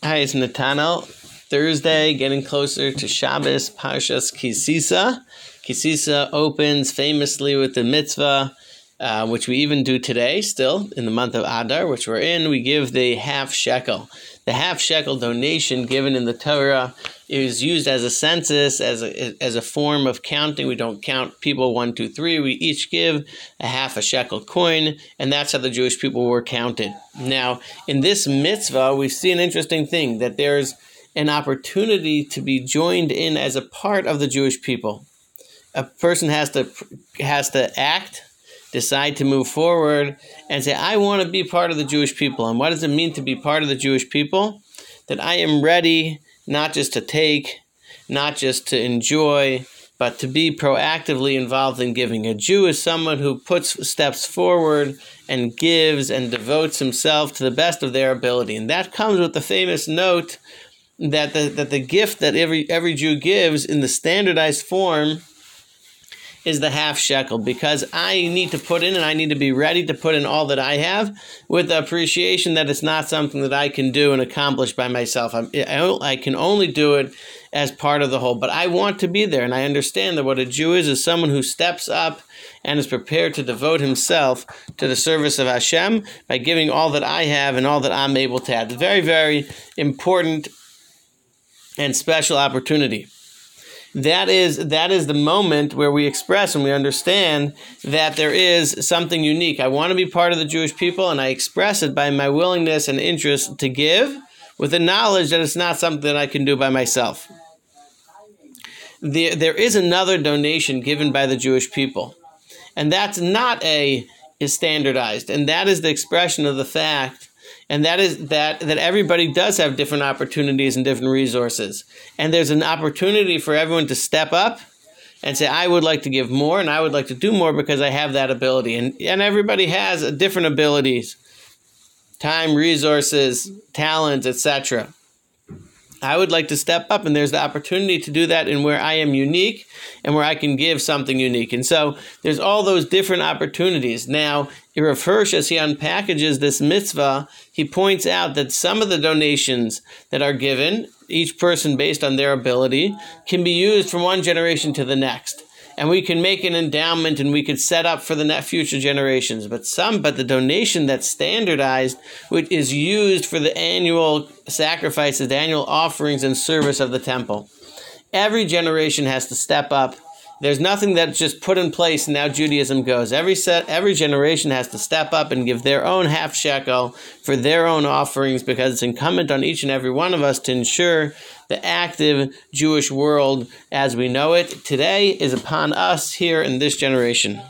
Hi, it's Natanel. Thursday, getting closer to Shabbos, Parshas Kisisa. Kisisa opens famously with the mitzvah, uh, which we even do today, still in the month of Adar, which we're in. We give the half shekel. The half shekel donation given in the Torah is used as a census, as a, as a form of counting. We don't count people one, two, three. We each give a half a shekel coin, and that's how the Jewish people were counted. Now, in this mitzvah, we see an interesting thing that there's an opportunity to be joined in as a part of the Jewish people. A person has to has to act, decide to move forward, and say, "I want to be part of the Jewish people." And what does it mean to be part of the Jewish people? That I am ready not just to take, not just to enjoy, but to be proactively involved in giving. A Jew is someone who puts steps forward and gives and devotes himself to the best of their ability. And that comes with the famous note that the, that the gift that every, every Jew gives in the standardized form is the half shekel because I need to put in and I need to be ready to put in all that I have with the appreciation that it's not something that I can do and accomplish by myself. I'm, I can only do it as part of the whole, but I want to be there and I understand that what a Jew is is someone who steps up and is prepared to devote himself to the service of Hashem by giving all that I have and all that I'm able to have. add. Very, very important and special opportunity that is that is the moment where we express and we understand that there is something unique. I want to be part of the Jewish people, and I express it by my willingness and interest to give, with the knowledge that it's not something that I can do by myself. The, there is another donation given by the Jewish people, and that's not a is standardized, and that is the expression of the fact and that is that that everybody does have different opportunities and different resources. And there's an opportunity for everyone to step up and say i would like to give more and i would like to do more because i have that ability. And and everybody has different abilities time resources talents etc I would like to step up, and there's the opportunity to do that in where I am unique and where I can give something unique. And so there's all those different opportunities. Now, Rav Hirsch, as he unpackages this mitzvah, he points out that some of the donations that are given, each person based on their ability, can be used from one generation to the next and we can make an endowment and we could set up for the net future generations. But some, but the donation that's standardized, which is used for the annual sacrifices, the annual offerings and service of the temple. Every generation has to step up there's nothing that's just put in place and now Judaism goes. Every set, every generation has to step up and give their own half shekel for their own offerings because it's incumbent on each and every one of us to ensure the active Jewish world as we know it today is upon us here in this generation.